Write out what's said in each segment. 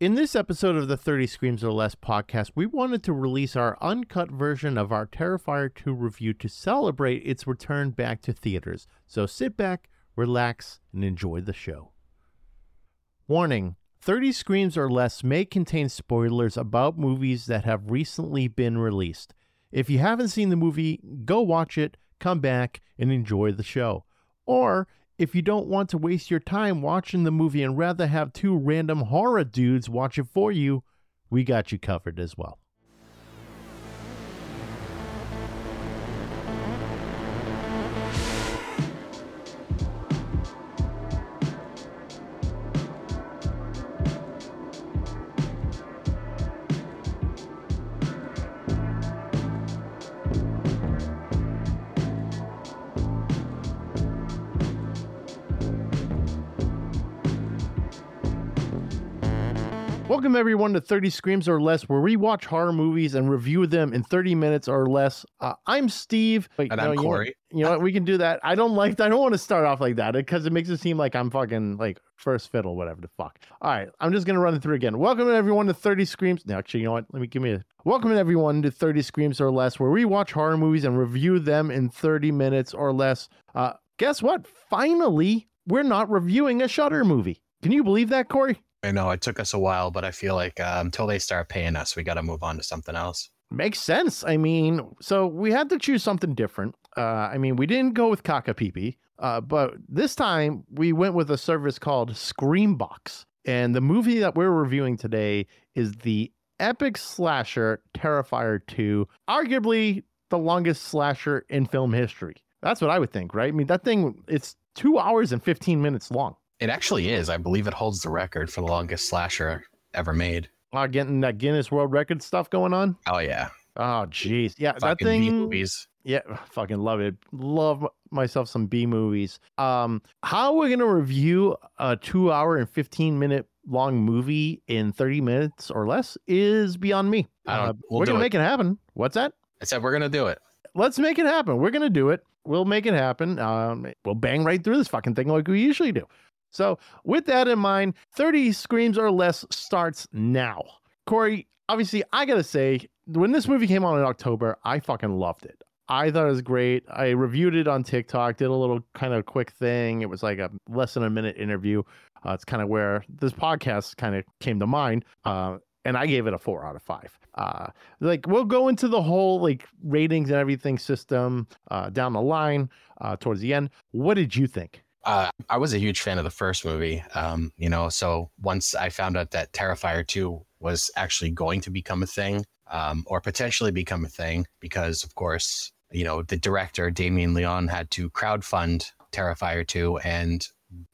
In this episode of the 30 Screams or Less podcast, we wanted to release our uncut version of our Terrifier 2 review to celebrate its return back to theaters. So sit back, relax, and enjoy the show. Warning 30 Screams or Less may contain spoilers about movies that have recently been released. If you haven't seen the movie, go watch it, come back, and enjoy the show. Or if you don't want to waste your time watching the movie and rather have two random horror dudes watch it for you, we got you covered as well. Welcome everyone to 30 Screams or Less, where we watch horror movies and review them in 30 minutes or less. Uh, I'm Steve. Wait, and I'm you Corey. Know, you know what? We can do that. I don't like. I don't want to start off like that because it makes it seem like I'm fucking like first fiddle, whatever the fuck. All right, I'm just gonna run it through again. Welcome everyone to 30 Screams. No, actually, you know what? Let me give me a welcome everyone to 30 Screams or Less, where we watch horror movies and review them in 30 minutes or less. Uh, guess what? Finally, we're not reviewing a Shudder movie. Can you believe that, Corey? I know it took us a while, but I feel like uh, until they start paying us, we got to move on to something else. Makes sense. I mean, so we had to choose something different. Uh, I mean, we didn't go with Kakapipi, uh, but this time we went with a service called Screambox. And the movie that we're reviewing today is the epic slasher Terrifier 2, arguably the longest slasher in film history. That's what I would think, right? I mean, that thing, it's two hours and 15 minutes long. It actually is. I believe it holds the record for the longest slasher ever made. Uh, getting that Guinness World Record stuff going on. Oh yeah. Oh jeez. Yeah, fucking that thing. B movies. Yeah, fucking love it. Love myself some B movies. Um, how we're gonna review a two hour and fifteen minute long movie in thirty minutes or less is beyond me. Uh, we'll we're gonna it. make it happen. What's that? I said we're gonna do it. Let's make it happen. We're gonna do it. We'll make it happen. Um, we'll bang right through this fucking thing like we usually do. So, with that in mind, 30 Screams or Less starts now. Corey, obviously, I gotta say, when this movie came out in October, I fucking loved it. I thought it was great. I reviewed it on TikTok, did a little kind of quick thing. It was like a less than a minute interview. Uh, it's kind of where this podcast kind of came to mind. Uh, and I gave it a four out of five. Uh, like we'll go into the whole like ratings and everything system uh, down the line uh, towards the end. What did you think? Uh, I was a huge fan of the first movie. Um, you know, so once I found out that Terrifier 2 was actually going to become a thing, um, or potentially become a thing, because of course, you know, the director Damien Leone, had to crowdfund Terrifier 2 and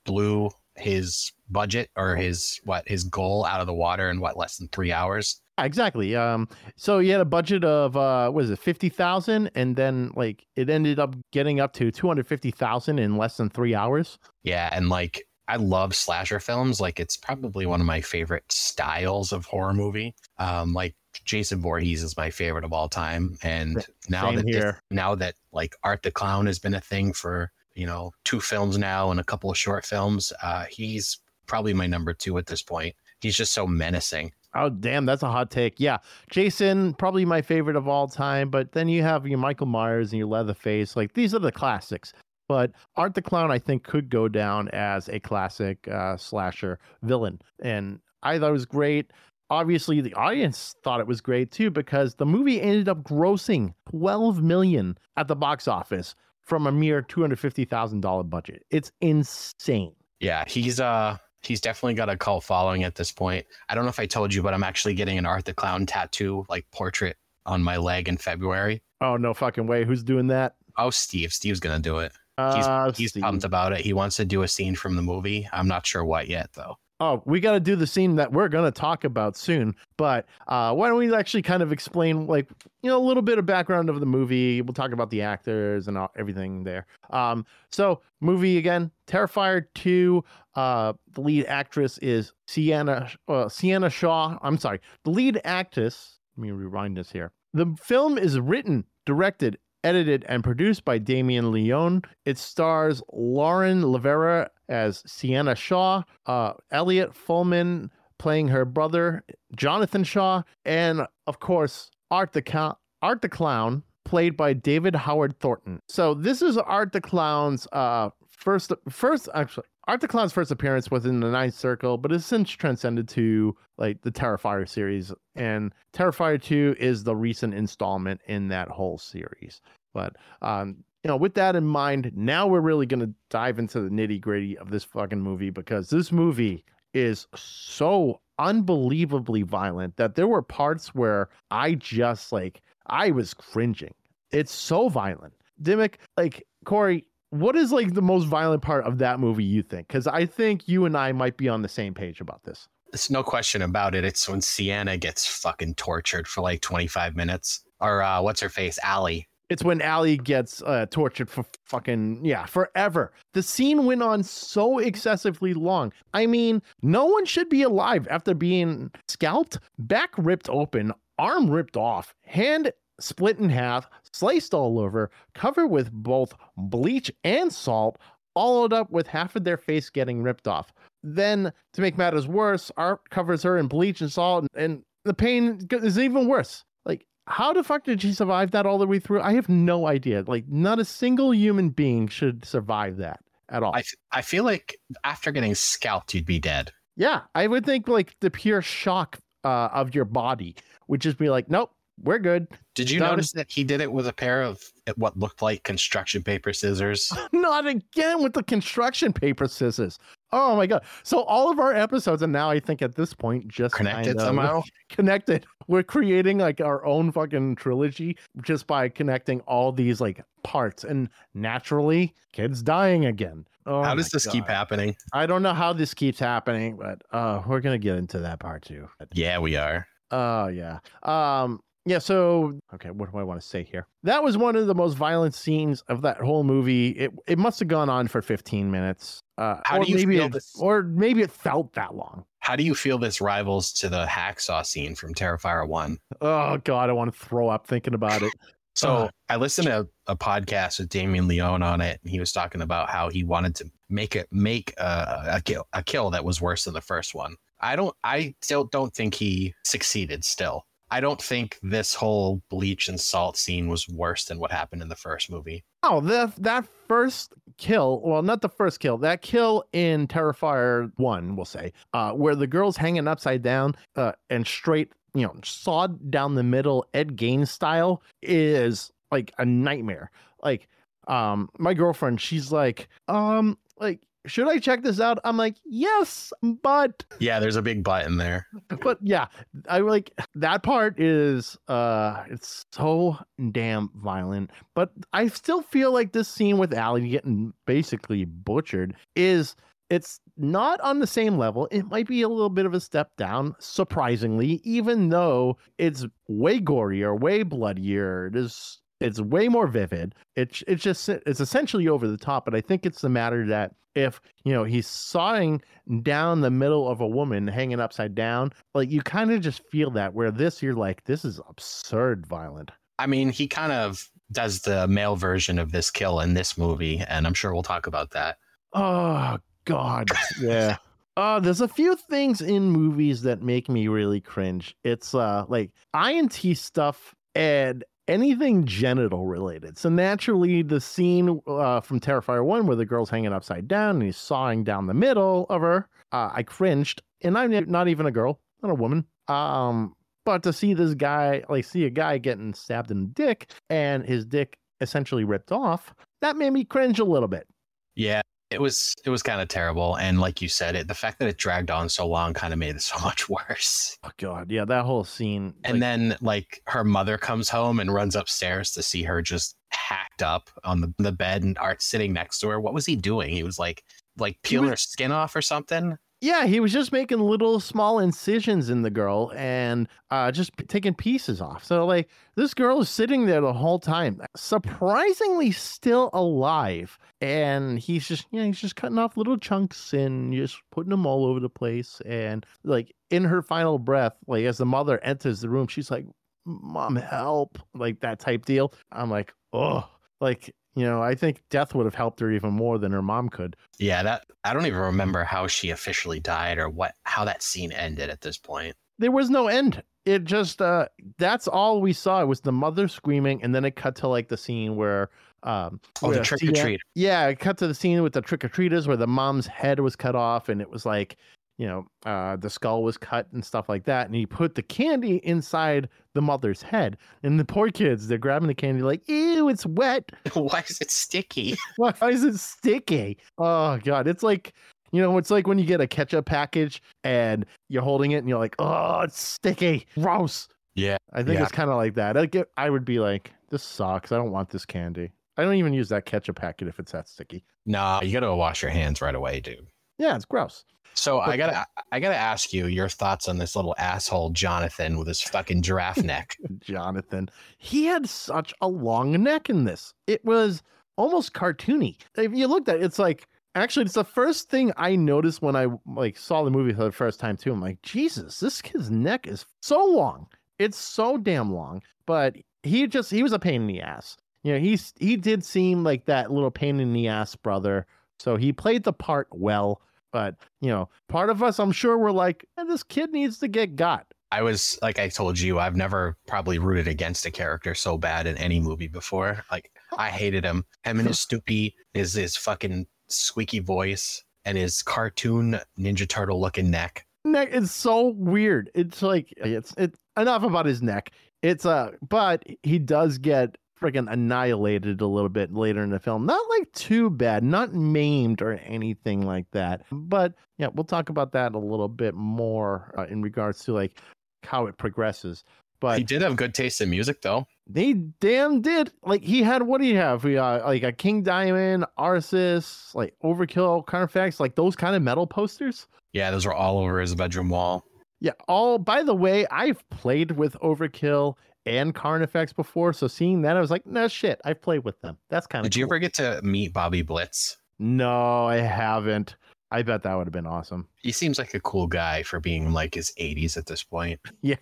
blew his budget or his what his goal out of the water in what less than three hours. Exactly. Um, so he had a budget of uh, what is it, fifty thousand, and then like it ended up getting up to two hundred fifty thousand in less than three hours. Yeah, and like I love slasher films. Like it's probably one of my favorite styles of horror movie. Um, like Jason Voorhees is my favorite of all time, and now Same that this, now that like Art the Clown has been a thing for you know two films now and a couple of short films, uh, he's probably my number two at this point. He's just so menacing. Oh damn, that's a hot take. Yeah, Jason probably my favorite of all time, but then you have your Michael Myers and your Leatherface. Like these are the classics. But Art the Clown, I think, could go down as a classic uh, slasher villain, and I thought it was great. Obviously, the audience thought it was great too because the movie ended up grossing 12 million at the box office from a mere $250,000 budget. It's insane. Yeah, he's uh he's definitely got a cult following at this point. I don't know if I told you, but I'm actually getting an Art the Clown tattoo, like portrait on my leg in February. Oh no fucking way! Who's doing that? Oh, Steve. Steve's gonna do it. Uh, He's he's pumped about it. He wants to do a scene from the movie. I'm not sure what yet though. Oh, we got to do the scene that we're going to talk about soon. But uh, why don't we actually kind of explain, like, you know, a little bit of background of the movie? We'll talk about the actors and all, everything there. Um, so, movie again, Terrifier 2. Uh, the lead actress is Sienna, uh, Sienna Shaw. I'm sorry. The lead actress, let me rewind this here. The film is written, directed, edited, and produced by Damien Leone. It stars Lauren LaVera as Sienna Shaw, uh, Elliott Fullam, playing her brother, Jonathan Shaw, and of course, Art the, Clown, Art the Clown, played by David Howard Thornton. So this is Art the Clown's uh, first, first actually, Art the Clown's first appearance was in the Ninth Circle, but it's since transcended to like the Terrifier series, and Terrifier Two is the recent installment in that whole series. But um, you know, with that in mind, now we're really going to dive into the nitty gritty of this fucking movie because this movie is so unbelievably violent that there were parts where I just like I was cringing. It's so violent. Dimmick, like Corey, what is like the most violent part of that movie you think? Because I think you and I might be on the same page about this. There's no question about it. It's when Sienna gets fucking tortured for like 25 minutes. Or uh, what's her face? Allie. It's when Allie gets uh, tortured for fucking, yeah, forever. The scene went on so excessively long. I mean, no one should be alive after being scalped, back ripped open, arm ripped off, hand split in half, sliced all over, covered with both bleach and salt, followed up with half of their face getting ripped off. Then, to make matters worse, Art covers her in bleach and salt, and the pain is even worse. Like, how the fuck did she survive that all the way through? I have no idea. Like, not a single human being should survive that at all. I, I feel like after getting scalped, you'd be dead. Yeah, I would think like the pure shock uh, of your body would just be like, nope, we're good. Did you Not notice that he did it with a pair of what looked like construction paper scissors? Not again with the construction paper scissors. Oh my god! So all of our episodes, and now I think at this point, just Connected kinda- somehow? Connected. We're creating like our own fucking trilogy just by connecting all these like parts, and naturally, kids dying again. Oh How my does this keep God. happening? I don't know how this keeps happening, but uh, we're gonna get into that part too. Yeah, we are. Oh yeah. Um yeah, so okay, what do I want to say here? That was one of the most violent scenes of that whole movie. It it must have gone on for 15 minutes. Uh How or do you maybe feel it, this- or maybe it felt that long. How do you feel this rivals to the hacksaw scene from Terrifier 1? Oh god, I want to throw up thinking about it. So Ugh. I listened to a podcast with Damien Leone on it, and he was talking about how he wanted to make it make a, a kill a kill that was worse than the first one. I don't. I still don't think he succeeded. Still, I don't think this whole bleach and salt scene was worse than what happened in the first movie. Oh, that that first kill, well, not the first kill, that kill in Terrifier 1, we'll say, uh, where the girl's hanging upside down uh, and straight, you know, sawed down the middle, Ed Gaines style, is like a nightmare. Like, um, my girlfriend, she's like, um, like, should I check this out? I'm like, yes, but Yeah, there's a big butt in there. but yeah, I like that part is uh it's so damn violent. But I still feel like this scene with Allie getting basically butchered is it's not on the same level. It might be a little bit of a step down, surprisingly, even though it's way gorier, way bloodier. It is it's way more vivid. It's it's just it's essentially over the top. But I think it's the matter that if you know he's sawing down the middle of a woman hanging upside down, like you kind of just feel that. Where this, you're like, this is absurd violent. I mean, he kind of does the male version of this kill in this movie, and I'm sure we'll talk about that. Oh God, yeah. Uh, there's a few things in movies that make me really cringe. It's uh like INT stuff and anything genital related. So naturally, the scene uh, from Terrifier One where the girl's hanging upside down and he's sawing down the middle of her, uh, I cringed. And I'm not even a girl, not a woman. Um, but to see this guy, like see a guy getting stabbed in the dick and his dick essentially ripped off, that made me cringe a little bit. Yeah, it was it was kind of terrible, and like you said, it the fact that it dragged on so long kind of made it so much worse. Oh God, yeah, that whole scene. And like, then like her mother comes home and runs upstairs to see her just hacked up on the, the bed and Art sitting next to her. What was he doing? He was like like peeling was- her skin off or something. Yeah, he was just making little small incisions in the girl and uh, just p- taking pieces off. So like this girl is sitting there the whole time, surprisingly still alive, and he's just yeah he's just cutting off little chunks and just putting them all over the place. And like in her final breath, like as the mother enters the room, she's like, "Mom, help!" Like that type deal. I'm like, oh, like You know, I think death would have helped her even more than her mom could. Yeah, that I don't even remember how she officially died or what how that scene ended at this point. There was no end. It just uh that's all we saw. It was the mother screaming, and then it cut to like the scene where um Oh, the trick or treat. Yeah, it cut to the scene with the trick or treaters where the mom's head was cut off and it was like, you know, uh, the skull was cut and stuff like that. And he put the candy inside the mother's head. And the poor kids, they're grabbing the candy like, ew, it's wet. Why is it sticky? Why is it sticky? Oh, God. It's like, you know, it's like when you get a ketchup package and you're holding it and you're like, oh, it's sticky. Gross. Yeah. I think Yeah. it's kind of like that. I get, I would be like, this sucks. I don't want this candy. I don't even use that ketchup packet if it's that sticky. No, you gotta wash your hands right away, dude. Yeah, it's gross. So I gotta I gotta ask you your thoughts on this little asshole Jonathan with his fucking giraffe neck. Jonathan. He had such a long neck in this. It was almost cartoony. If you looked at it, it's like actually it's the first thing I noticed when I like saw the movie for the first time too. I'm like, Jesus, this kid's neck is so long. It's so damn long. But he just he was a pain in the ass. You know, he's he did seem like that little pain in the ass brother. So he played the part well. But you know, part of us, I'm sure, were like, "Eh, this kid needs to get got. I was like I told you, I've never probably rooted against a character so bad in any movie before. Like I hated him. Him and his stoopy, his his fucking squeaky voice, and his cartoon Ninja Turtle looking neck. neck is so weird. It's like it's it enough about his neck. It's uh but he does get freaking annihilated a little bit later in the film. Not like too bad, not maimed or anything like that. But yeah, we'll talk about that a little bit more uh, in regards to like how it progresses. But He did have good taste in music though. they damn did. Like he had what do you have? We uh, like a King Diamond, Arsis, like Overkill, Carnifex, like those kind of metal posters. Yeah, those were all over his bedroom wall. Yeah. All by the way, I've played with Overkill and Carnifex before, so seeing that, I was like, no shit, I've played with them. That's kind of. Did you ever get to meet Bobby Blitz? No, I haven't. I bet that would have been awesome. He seems like a cool guy for being like his 80s at this point. Yeah.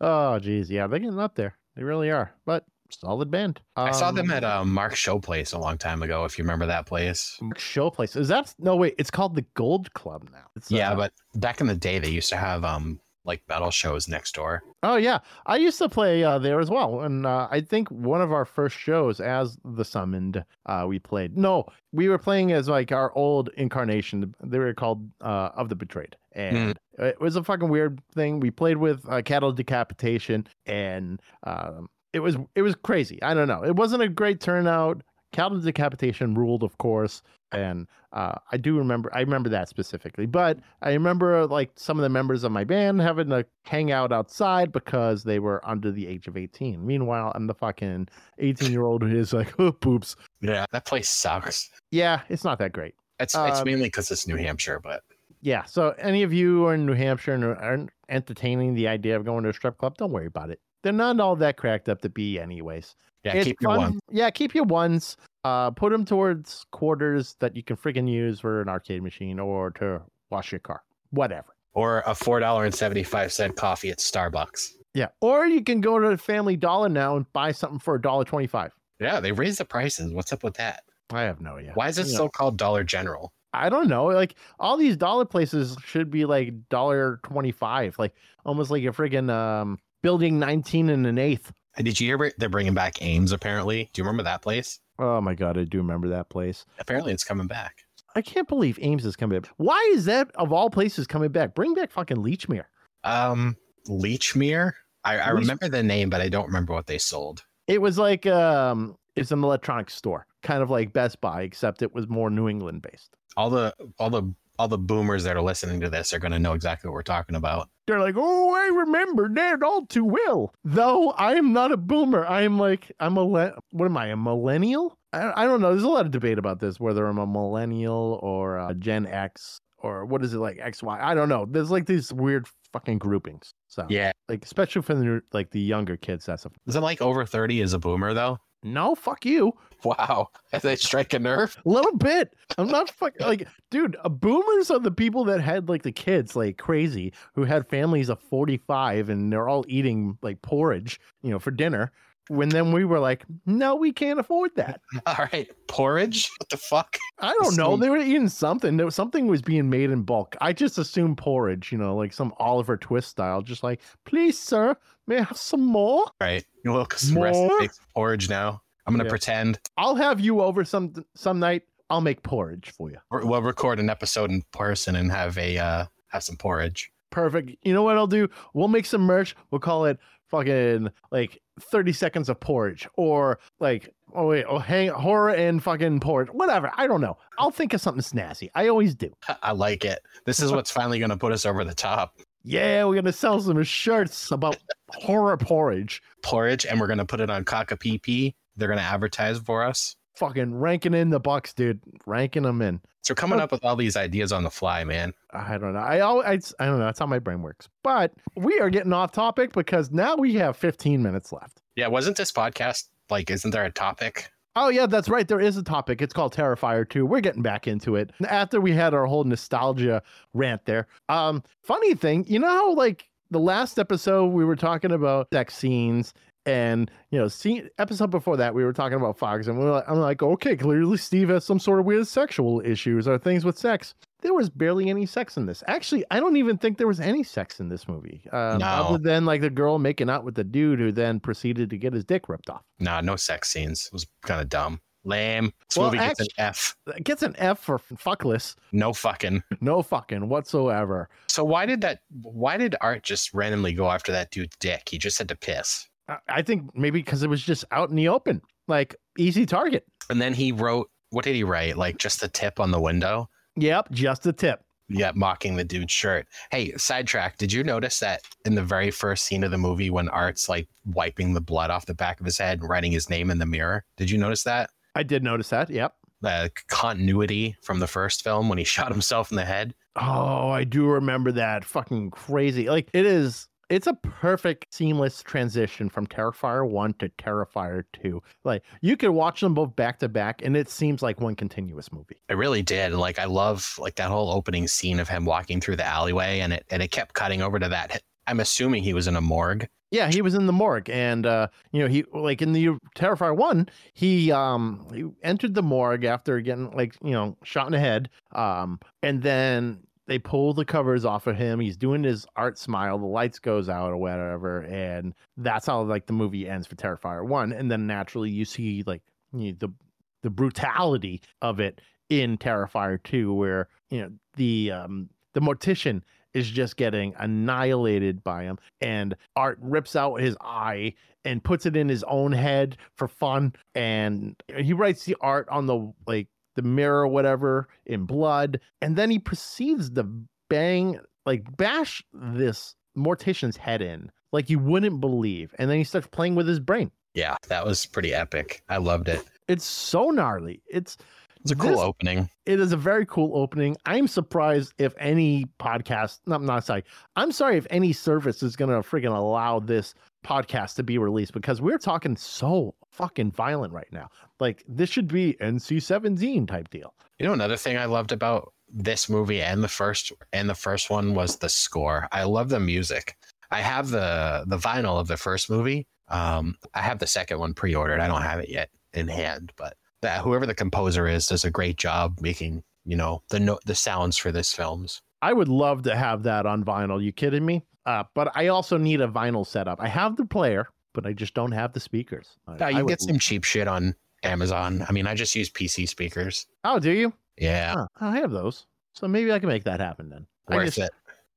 Oh, geez. Yeah, they're getting up there. They really are. But solid band. I saw them Um, at uh, Mark's show place a long time ago, if you remember that place. show place. Is that no wait? It's called the Gold Club now. It's, Yeah, uh, but back in the day, they used to have um like metal shows next door. Oh yeah, I used to play uh, there as well, and uh, I think one of our first shows as the summoned, uh, we played. No, we were playing as like our old incarnation. They were called uh, of the betrayed, and it was a fucking weird thing. We played with uh, cattle decapitation, and um, it was it was crazy. I don't know. It wasn't a great turnout. Cattle decapitation ruled, of course, and uh, I do remember. I remember that specifically, but I remember like some of the members of my band having to hang out outside because they were under the age of eighteen. Meanwhile, I'm the fucking eighteen-year-old who is like, oh, poops. Yeah, that place sucks. Yeah, it's not that great. It's it's Um, mainly because it's New Hampshire, but Yeah. So any of you who are in New Hampshire and aren't entertaining the idea of going to a strip club, don't worry about it. They're not all that cracked up to be, anyways. yeah, It's keep your fun. one. Yeah, keep your ones. Uh, put them towards quarters that you can freaking use for an arcade machine or to wash your car, whatever. Or a four dollar and seventy five cent coffee at Starbucks. Yeah, or you can go to the Family Dollar now and buy something for a dollar twenty-five. Yeah, they raised the prices. What's up with that? I have no idea. Why is it still called Dollar General? I don't know. Like all these dollar places should be like dollar twenty-five, like almost like a friggin' um, building nineteen and an eighth. And Did you hear they're bringing back Ames? Apparently, do you remember that place? Oh my god, I do remember that place. Apparently, it's coming back. I can't believe Ames is coming back. Why is that of all places coming back? Bring back fucking Lechmere. Um, Lechmere. I, I Leech- remember the name, but I don't remember what they sold. It was like um it's an electronics store, kind of like Best Buy, except it was more New England based. All the all the all the boomers that are listening to this are going to know exactly what we're talking about. They're like, oh, I remember that all too well. Though I am not a boomer. I am like, I'm a, le- what am I, a millennial? I, I don't know. There's a lot of debate about this, whether I'm a millennial or a Gen X or what is it like XY? I don't know. There's like these weird fucking groupings. So, Yeah, like, especially for the, like the younger kids, that's a, is it like over thirty is a boomer though? No, fuck you. Wow, they strike a nerve. A little bit. I'm not fucking like, dude. Uh, boomers are the people that had like the kids like crazy who had families of 45 and they're all eating like porridge, you know, for dinner. When then we were like, no, we can't afford that. All right, porridge. What the fuck? I don't know. They were eating something. There was, something was being made in bulk. I just assumed porridge, you know, like some Oliver Twist style. Just like, please, sir, may I have some more? Right. you look some More? recipe porridge now. I'm gonna Yeah. pretend I'll have you over some some night. I'll make porridge for you. or we'll record an episode in person and have a uh, have some porridge. Perfect. You know what I'll do? We'll make some merch. We'll call it fucking like 30 seconds of porridge or like oh wait, oh hang horror and fucking porridge. Whatever. I don't know. I'll think of something snazzy. I always do. I like it. This is what's finally gonna put us over the top. Yeah, we're gonna sell some shirts about horror porridge. Porridge, and we're gonna put it on Kaka PP. They're gonna advertise for us. Fucking ranking in the bucks, dude. Ranking them in. So coming up with all these ideas on the fly, man. I don't know. I always, I don't know. That's how my brain works. But we are getting off topic because now we have 15 minutes left. Yeah, wasn't this podcast like? Isn't there a topic? Oh yeah, that's right. There is a topic. It's called Terrifier 2. We're getting back into it. After we had our whole nostalgia rant there. Um, funny thing, you know how like the last episode we were talking about sex scenes and you know, scene episode before that we were talking about Fox and we were like, I'm like, okay, clearly Steve has some sort of weird sexual issues or things with sex. There was barely any sex in this. Actually, I don't even think there was any sex in this movie. Um, No. other than like the girl making out with the dude who then proceeded to get his dick ripped off. Nah, no sex scenes. It was kind of dumb. Lame. This Well, movie gets an F. It gets an F for fuckless. No fucking. No fucking whatsoever. So why did that? Why did Art just randomly go after that dude's dick? He just had to piss, I- think maybe because it was just out in the open, like easy target. and then he wrote. What did he write? Like just a tip on the window. Yep, just a tip. Yeah, mocking the dude's shirt. Hey, sidetrack. Did you notice that in the very first scene of the movie when Art's like wiping the blood off the back of his head and writing his name in the mirror? Did you notice that? I did notice that. Yep. The continuity from the first film when he shot himself in the head. Oh, I do remember that. Fucking crazy. Like it is. It's a perfect seamless transition from Terrifier 1 to Terrifier 2. Like you could watch them both back to back and it seems like one continuous movie. It really did. Like I love like that whole opening scene of him walking through the alleyway and it and it kept cutting over to that. I'm assuming he was in a morgue. Yeah, he was in the morgue, and uh, you know, he like in the Terrifier one, he um he entered the morgue after getting like you know shot in the head, um, and then they pull the covers off of him. He's doing his art smile, the lights goes out or whatever, and that's how like the movie ends for Terrifier one, and then naturally you see like you know, the the brutality of it in Terrifier two, where you know the um the mortician is just getting annihilated by him and art rips out his eye and puts it in his own head for fun and he writes the art on the like the mirror or whatever in blood and then he proceeds to bang like bash this mortician's head in like you wouldn't believe and then he starts playing with his brain Yeah, that was pretty epic. I loved it. it's so gnarly it's It's a cool This- opening. it is a very cool opening. I'm surprised if any podcast, no, I'm not sorry. I'm sorry if any service is going to freaking allow this podcast to be released because we're talking so fucking violent right now. Like this should be NC 17 type deal. You know, another thing I loved about this movie and the first and the first one was the score. I love the music. I have the the vinyl of the first movie. Um, I have the second one pre-ordered. I don't have it yet in hand, but that whoever the composer is does a great job making you know the no, the sounds for this films. I would love to have that on vinyl. You kidding me? Uh, but I also need a vinyl setup. I have the player, but I just don't have the speakers. I- Yeah, you would get some cheap shit on Amazon. I mean, I just use PC speakers. Oh, do you? Yeah, Huh, oh, I have those. So maybe I can make that happen then. Worth just- it.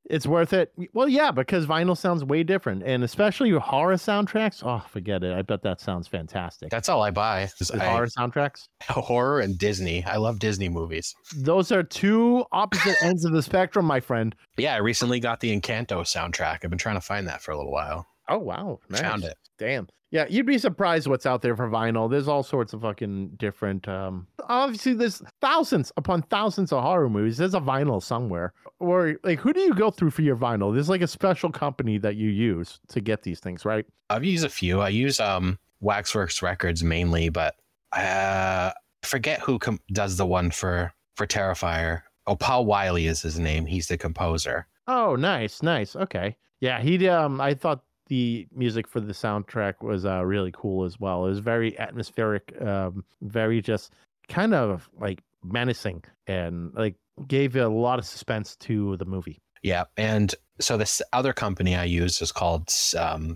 It's worth it. Well, yeah, because vinyl sounds way different, and especially your horror soundtracks. Oh, forget it. I bet that sounds fantastic. That's all I buy. I- horror soundtracks. horror and Disney. I love Disney movies. Those are two opposite ends of the spectrum, my friend. Yeah, I recently got the Encanto soundtrack. I've been trying to find that for a little while. Oh wow, nice. Found it. Damn. Yeah, you'd be surprised what's out there for vinyl. There's all sorts of fucking different. Um, obviously, there's thousands upon thousands of horror movies. There's a vinyl somewhere. Or like, who do you go through for your vinyl? There's like a special company that you use to get these things, right? I've used a few. I use um Waxworks Records mainly, but uh, I forget who com- does the one for for Terrifier. Oh, Paul Wiley is his name. He's the composer. Oh, nice, nice. Okay. Yeah, he um I thought the music for the soundtrack was uh, really cool as well. It was very atmospheric, um, very just kind of like menacing, and like gave a lot of suspense to the movie. Yeah, and so this other company I use is called um,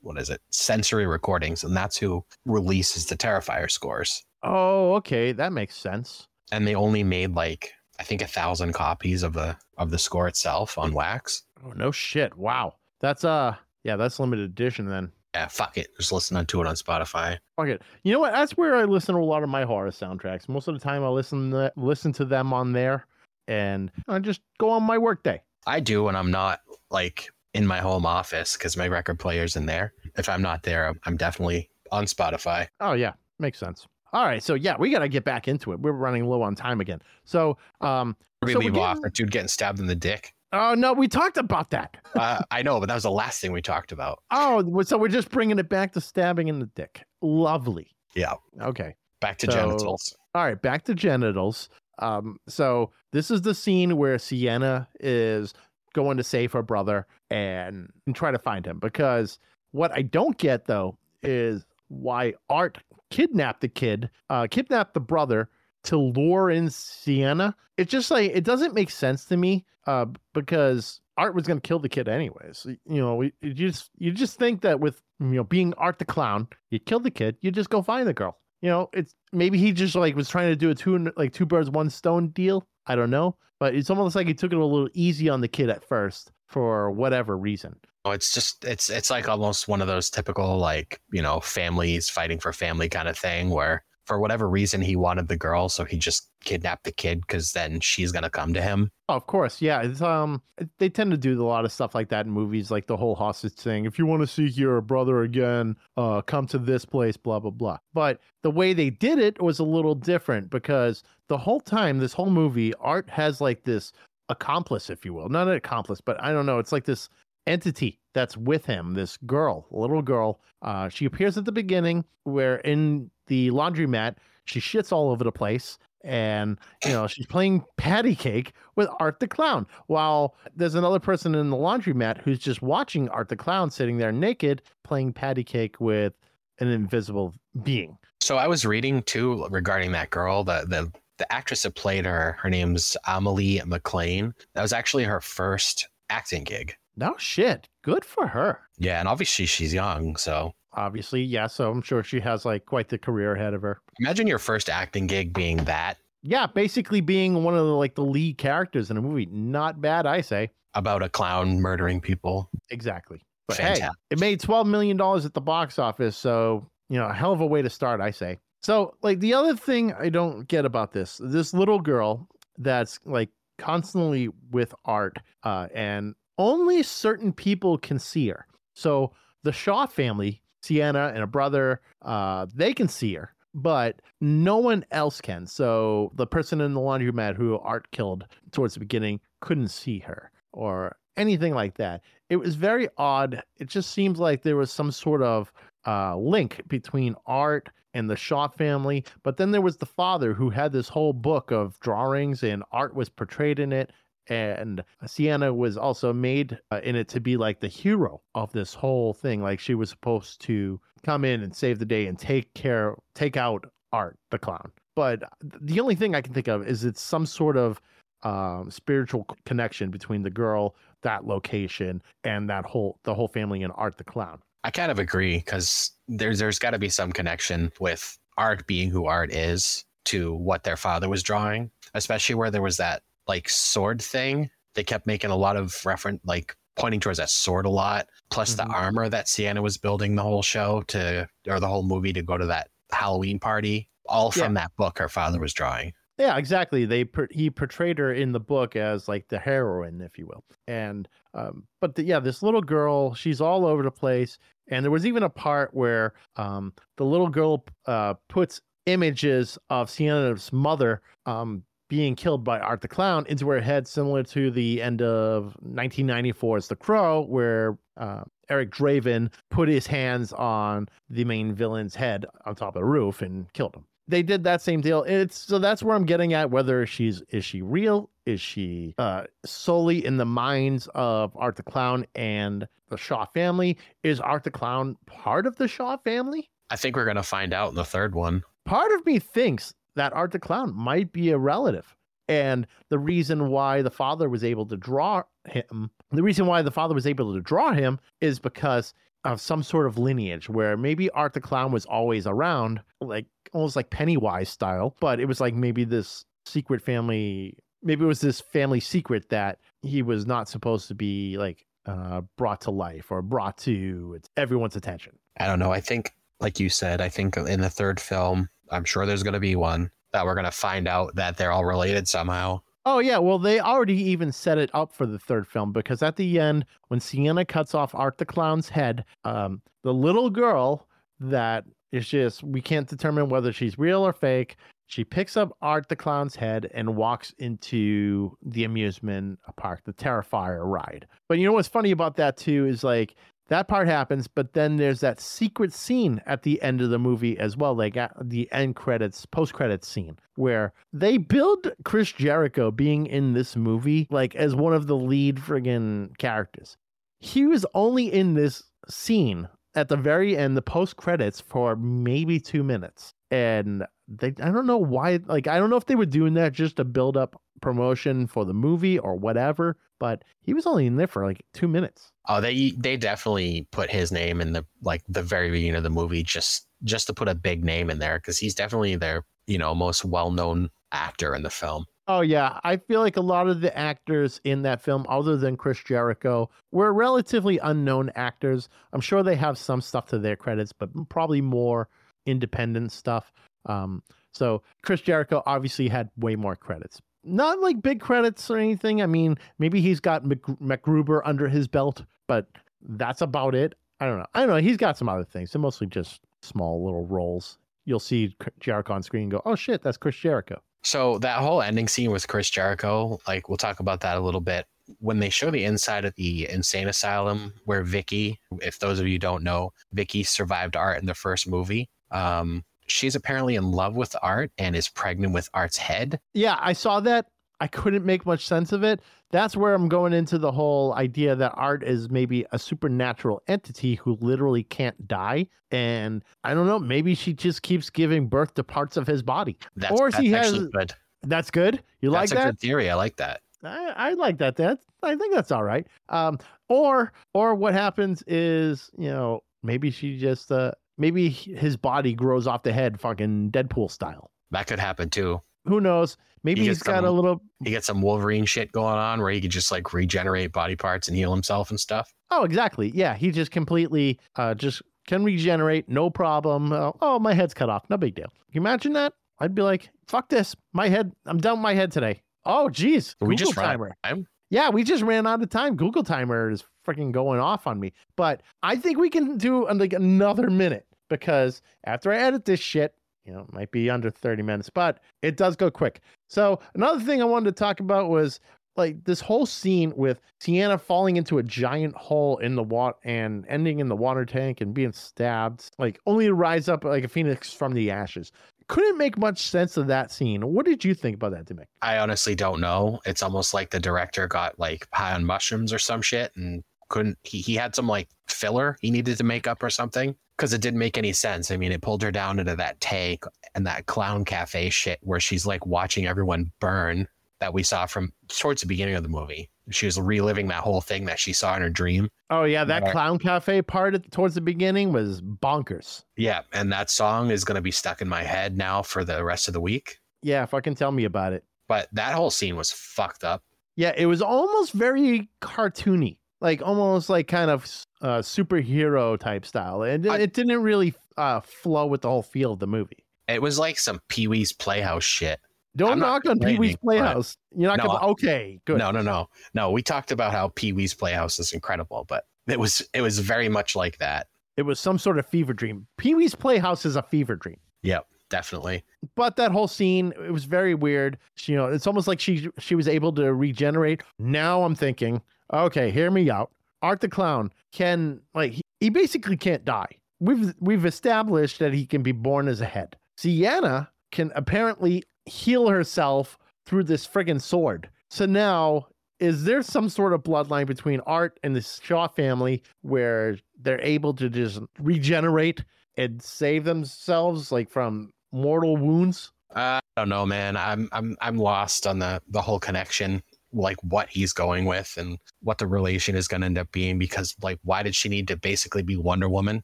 what is it? Sensory Recordings, and that's who releases the Terrifier scores. Oh, okay, that makes sense. And they only made like I think a thousand copies of the of the score itself on wax. Oh no shit! Wow, that's uh yeah, that's limited edition then. Yeah, fuck it. Just listen to it on Spotify. Fuck it. You know what? That's where I listen to a lot of my horror soundtracks. Most of the time, I listen to, listen to them on there, and I just go on my workday. I do when I'm not like in my home office because my record player's in there. If I'm not there, I'm definitely on Spotify. Oh yeah, makes sense. All right, so yeah, we got to get back into it. We're running low on time again. So, um, we so leave getting... off, dude getting stabbed in the dick. Oh no, we talked about that. uh, I know, but that was the last thing we talked about. Oh, so we're just bringing it back to stabbing in the dick. Lovely. Yeah. Okay. Back to so, genitals. All right, back to genitals. Um, so this is the scene where Sienna is going to save her brother and, and try to find him because what I don't get though is why Art kidnapped the kid, uh, kidnapped the brother to lure in Sienna. It's just like it doesn't make sense to me uh, because Art was going to kill the kid anyways. You know, you just you just think that with you know being Art the clown, you kill the kid, you just go find the girl. You know, it's maybe he just like was trying to do a two like two birds one stone deal. I don't know, but it's almost like he took it a little easy on the kid at first for whatever reason. Oh, it's just it's it's like almost one of those typical like you know families fighting for family kind of thing where for whatever reason he wanted the girl, so he just kidnapped the kid because then she's gonna come to him. Oh, of course, yeah. It's um, they tend to do a lot of stuff like that in movies, like the whole hostage thing. If you want to see your brother again, uh, come to this place, blah blah blah. But the way they did it was a little different because the whole time, this whole movie, Art has like this accomplice, if you will, not an accomplice, but I don't know. It's like this entity that's with him, this girl, little girl. Uh, she appears at the beginning where in the laundromat, she shits all over the place. And, you know, she's playing patty cake with Art the Clown while there's another person in the laundromat who's just watching Art the Clown sitting there naked playing patty cake with an invisible being. So I was reading too regarding that girl, the, the, the actress that played her, her name's Amelie McLain. That was actually her first acting gig. No shit. Good for her. Yeah, and obviously she's young, so obviously, yeah. So I'm sure she has like quite the career ahead of her. Imagine your first acting gig being that. Yeah, basically being one of the like the lead characters in a movie. Not bad, I say. About a clown murdering people. Exactly. But Fantastic. hey, it made twelve million dollars at the box office, so you know, a hell of a way to start, I say. So, like the other thing I don't get about this, this little girl that's like constantly with art, uh, and only certain people can see her. So the Shaw family, Sienna and a brother, uh, they can see her, but no one else can. So the person in the laundromat who Art killed towards the beginning couldn't see her or anything like that. It was very odd. It just seems like there was some sort of uh, link between Art and the Shaw family. But then there was the father who had this whole book of drawings and art was portrayed in it and Sienna was also made uh, in it to be like the hero of this whole thing. Like she was supposed to come in and save the day and take care, take out Art the clown. But the only thing I can think of is it's some sort of um, spiritual connection between the girl, that location, and that whole the whole family and Art the clown. I kind of agree because there's there's got to be some connection with Art being who Art is to what their father was drawing, especially where there was that like sword thing. They kept making a lot of reference, like pointing towards that sword a lot. Plus mm-hmm. the armor that Sienna was building the whole show to, or the whole movie to go to that Halloween party. All from yeah. that book her father was drawing. Yeah, exactly. They he portrayed her in the book as like the heroine, if you will. And um, but the, yeah, this little girl, she's all over the place. And there was even a part where um, the little girl uh, puts images of Sienna's mother um, being killed by Art the Clown into her head, similar to the end of 1994's The Crow, where uh, Eric Draven put his hands on the main villain's head on top of the roof and killed him. they did that same deal. It's so that's where I'm getting at. Whether she's is she real? Is she uh, solely in the minds of Art the Clown and the Shaw family? Is Art the Clown part of the Shaw family? I think we're gonna find out in the third one. Part of me thinks that Art the Clown might be a relative. And the reason why the father was able to draw him, the reason why the father was able to draw him is because of some sort of lineage where maybe Art the Clown was always around, like almost like Pennywise style, but it was like maybe this secret family, maybe it was this family secret that he was not supposed to be like uh, brought to life or brought to everyone's attention. I don't know. I think, like you said, I think in the third film, I'm sure there's going to be one that we're going to find out that they're all related somehow. Oh yeah, well they already even set it up for the third film because at the end when Sienna cuts off Art the Clown's head, um, the little girl that is just we can't determine whether she's real or fake. She picks up Art the Clown's head and walks into the amusement park, the Terrifier ride. But you know what's funny about that too is like that part happens, but then there's that secret scene at the end of the movie as well, like at the end credits, post credits scene, where they build Chris Jericho being in this movie like as one of the lead friggin' characters. He was only in this scene at the very end, the post credits, for maybe two minutes. And they I don't know why like I don't know if they were doing that just to build up promotion for the movie or whatever, but he was only in there for like two minutes. Oh, they they definitely put his name in the like the very beginning of the movie just just to put a big name in there because he's definitely their you know most well known actor in the film. Oh yeah, I feel like a lot of the actors in that film, other than Chris Jericho, were relatively unknown actors. I'm sure they have some stuff to their credits, but probably more independent stuff. Um, so Chris Jericho obviously had way more credits, not like big credits or anything. I mean, maybe he's got Mc- MacGruber under his belt, but that's about it. I don't know. I don't know. He's got some other things. They're mostly just small little roles. You'll see Jericho on screen and go, oh shit, that's Chris Jericho. So that whole ending scene with Chris Jericho, like we'll talk about that a little bit. When they show the inside of the insane asylum where Vicky, if those of you don't know, Vicky survived Art in the first movie. Um, she's apparently in love with Art and is pregnant with Art's head. Yeah, I saw that. I couldn't make much sense of it. That's where I'm going into the whole idea that Art is maybe a supernatural entity who literally can't die. And I don't know, maybe she just keeps giving birth to parts of his body. That's, or that's he has. good. That's good. You That's like that? That's a good theory. I like that. I, I like that. That I think that's all right. Um, or or what happens is you know maybe she just uh maybe his body grows off the head, fucking Deadpool style. That could happen too. Who knows? Maybe He he's gets got a little. He gets some Wolverine shit going on where he could just like regenerate body parts and heal himself and stuff. Oh, exactly. Yeah, he just completely uh just can regenerate, no problem. Uh, oh, my head's cut off, no big deal. Can you imagine that? I'd be like, fuck this, my head. I'm done with my head today. Oh, geez, we Google just timer. time. Yeah, we just ran out of time. Google timer is freaking going off on me. But I think we can do uh, like another minute because after I edit this shit, you know, it might be under 30 minutes, but it does go quick. So another thing I wanted to talk about was like this whole scene with Sienna falling into a giant hole in the water and ending in the water tank and being stabbed, like only to rise up like a phoenix from the ashes. Couldn't make much sense of that scene. What did you think about that, Dimek? I honestly don't know. It's almost like the director got like high on mushrooms or some shit and couldn't. He, he had some like filler he needed to make up or something because it didn't make any sense. I mean, it pulled her down into that tank and that clown cafe shit where she's like watching everyone burn that we saw from towards the beginning of the movie. She was reliving that whole thing that she saw in her dream. Oh yeah, that clown cafe part at, towards the beginning was bonkers. Yeah, and that song is going to be stuck in my head now for the rest of the week. Yeah, fucking tell me about it. But that whole scene was fucked up. Yeah, it was almost very cartoony, like almost like kind of uh, superhero type style, and it, I- it didn't really uh, flow with the whole feel of the movie. It was like some Pee Wee's Playhouse shit. Don't I'm knock on Pee Wee's Playhouse. You're not No, gonna. Okay, good. No, no, no, no. We talked about how Pee Wee's Playhouse is incredible, but it was it was very much like that. It was some sort of fever dream. Pee Wee's Playhouse is a fever dream. Yep, definitely. but that whole scene it was very weird She- you know it's almost like she she was able to regenerate now i'm thinking okay hear me out art the clown can like he, basically can't die we've we've established that he can be born as a head sienna can apparently heal herself through this friggin' sword. So now, is there some sort of bloodline between Art and the Shaw family where they're able to just regenerate and save themselves like from mortal wounds? I don't know, man. I'm I'm I'm lost on the the whole connection, like what he's going with and what the relation is going to end up being. Because like, why did she need to basically be Wonder Woman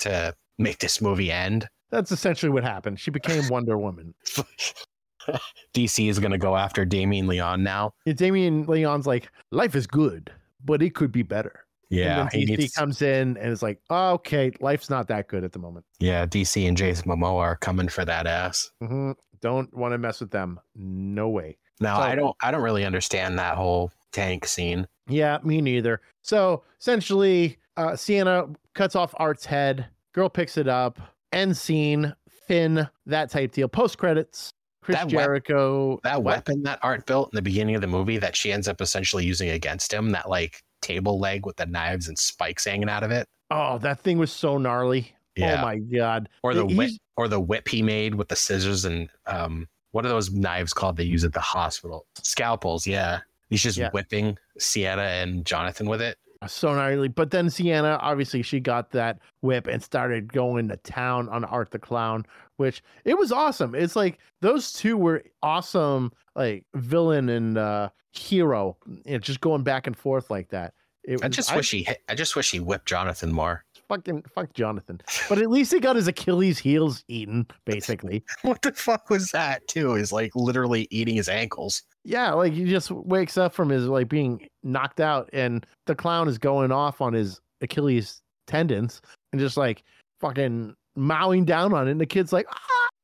to make this movie end? That's essentially what happened. She became Wonder Woman. DC is going to go after Damien Leone now. And Damien Leone's like, life is good, but it could be better. Yeah, he needs- comes in and is like, oh, okay, life's not that good at the moment. yeah. DC and Jason Momoa are coming for that ass. hmm Don't want to mess with them. No way. Now So- I don't I don't really understand that whole tank scene. Yeah, me neither. So essentially, uh, Sienna cuts off Art's head. Girl picks it up. End scene. Fin. That type deal. Post credits. Chris That wep- Jericho. That weapon that Art built in the beginning of the movie that she ends up essentially using against him, that like table leg with the knives and spikes hanging out of it. Oh, that thing was so gnarly. Yeah. Oh my god. or the He's- whip or the whip he made with the scissors and um what are those knives called they use at the hospital scalpels yeah he's just Yeah. whipping sienna and jonathan with it so gnarly. But then Sienna, obviously, she got that whip and started going to town on Art the Clown, which it was awesome. It's like those two were awesome, like villain and uh, hero, you know, just going back and forth like that. It i was- just wish he i just wish he whipped jonathan more fucking fuck Jonathan. But at least he got his Achilles heels eaten, basically. what the fuck was that too is like literally eating his ankles yeah, like he just wakes up from his like being knocked out, and the clown is going off on his Achilles tendons and just like fucking mowing down on it. And the kid's like,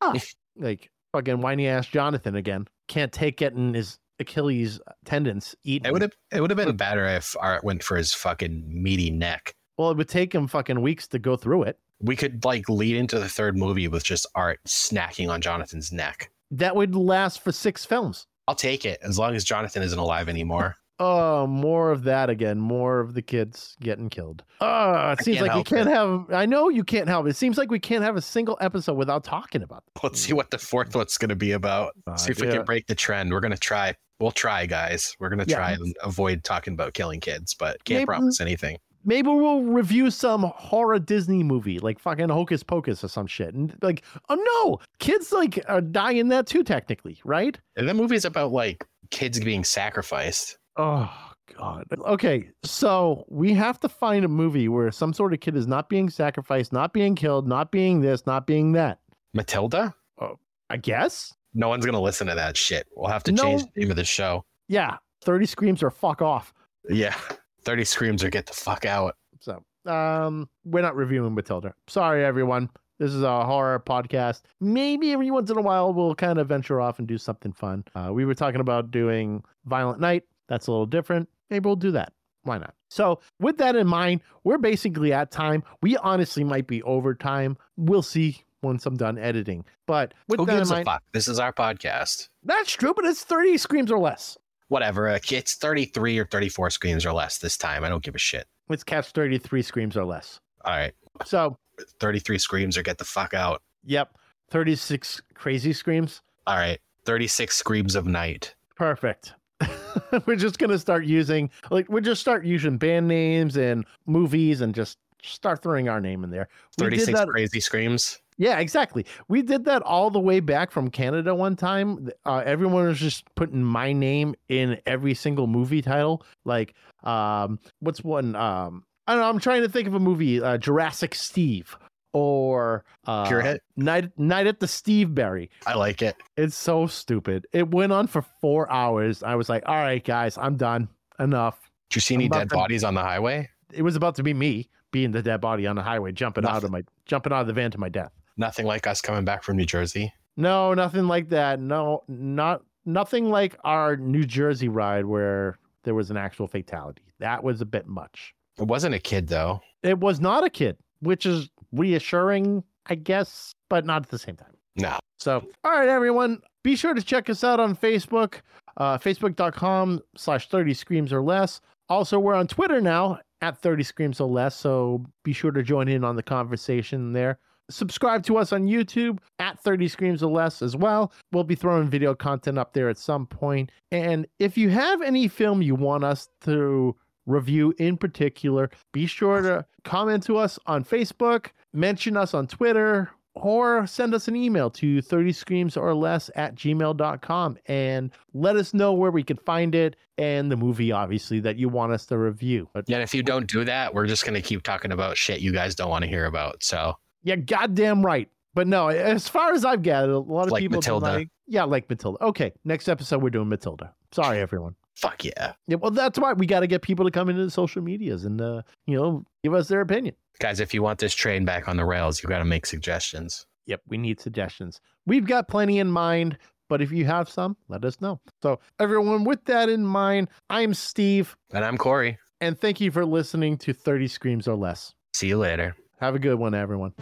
ah! like fucking whiny ass Jonathan again. Can't take getting his Achilles tendons eaten. it would have it would have been better if art went for his fucking meaty neck well, it would take him fucking weeks to go through it. we could like lead into the third movie with just art snacking on jonathan's neck That would last for six films. i'll take it as long as jonathan isn't alive anymore Oh, more of that again. More of the kids getting killed. Oh, it seems like you can't have. I know you can't help it. It seems like we can't have a single episode without talking about that. Let's see what the fourth one's going to be about. Uh, see if we can break the trend. We're going to try. We'll try, guys. We're going to Yeah. try and avoid talking about killing kids, but can't Maybe- promise anything. Maybe we'll review some horror Disney movie, like fucking Hocus Pocus or some shit. And like, oh no, kids like are dying in that too, technically, right? And that movie's about like kids being sacrificed. Oh god. Okay, so we have to find a movie where some sort of kid is not being sacrificed, not being killed, not being this, not being that. Matilda? Oh, I guess. No one's going to listen to that shit. We'll have to No. change the name of the show. Yeah, thirty screams or fuck off. Yeah. 30 screams or get the fuck out. So, um, we're not reviewing Matilda. Sorry, everyone. This is a horror podcast. Maybe every once in a while we'll kind of venture off and do something fun. Uh, we were talking about doing Violent Night. That's a little different. Maybe we'll do that. Why not? So, with that in mind, we're basically at time. We honestly might be over time. We'll see once I'm done editing. But with Who that in gives a mind, fuck? This is our podcast. that's true, but it's 30 screams or less. Whatever. It's 33 or 34 screams or less this time. I don't give a shit. Let's catch 33 screams or less. All right. So, 33 screams or get the fuck out. yep, 36 crazy screams. All right. 36 screams of night. Perfect. we're just gonna start using like we'll just start using band names and movies and just start throwing our name in there. We did 36 that- crazy screams. Yeah, exactly. We did that all the way back from Canada one time. Uh, everyone was just putting my name in every single movie title. Like, um, what's one? Um, I don't know. I'm trying to think of a movie. Uh, Jurassic Steve or uh. Night Night at the Steve Berry. I like it. It's so stupid. It went on for four hours. I was like, all right, guys, I'm done. Enough. Did you see any dead to- bodies on the highway? It was about to be me being the dead body on the highway, jumping out of my jumping out of the van to my death. Nothing like us coming back from New Jersey. No, nothing like that. No, not nothing like our New Jersey ride where there was an actual fatality. That was a bit much. It wasn't a kid though. It was not a kid, which is reassuring, I guess, but not at the same time. No. So, all right, everyone, be sure to check us out on Facebook, uh, facebook.com slash 30 screams or less. Also, we're on Twitter now at 30 screams or less. So be sure to join in on the conversation there. Subscribe to us on YouTube at 30 Screams or Less as well. We'll be throwing video content up there at some point. And if you have any film you want us to review in particular, be sure to comment to us on Facebook, mention us on Twitter, or send us an email to 30 screams or less at gmail.com and let us know where we can find it and the movie obviously that you want us to review but Yeah, if you don't do that, we're just gonna keep talking about shit you guys don't want to hear about. So yeah goddamn right but no as far as i've gathered a lot of people Like people Matilda. yeah like matilda okay next episode we're doing matilda sorry everyone fuck yeah. yeah, well that's why we got to get people to come into the social medias and uh, you know give us their opinion Guys, if you want this train back on the rails, you gotta make suggestions. Yep, we need suggestions. We've got plenty in mind, but if you have some, let us know. So, everyone, with that in mind, I'm Steve, And I'm Corey. and thank you for listening to 30 Screams or Less. See you later. Have a good one, everyone.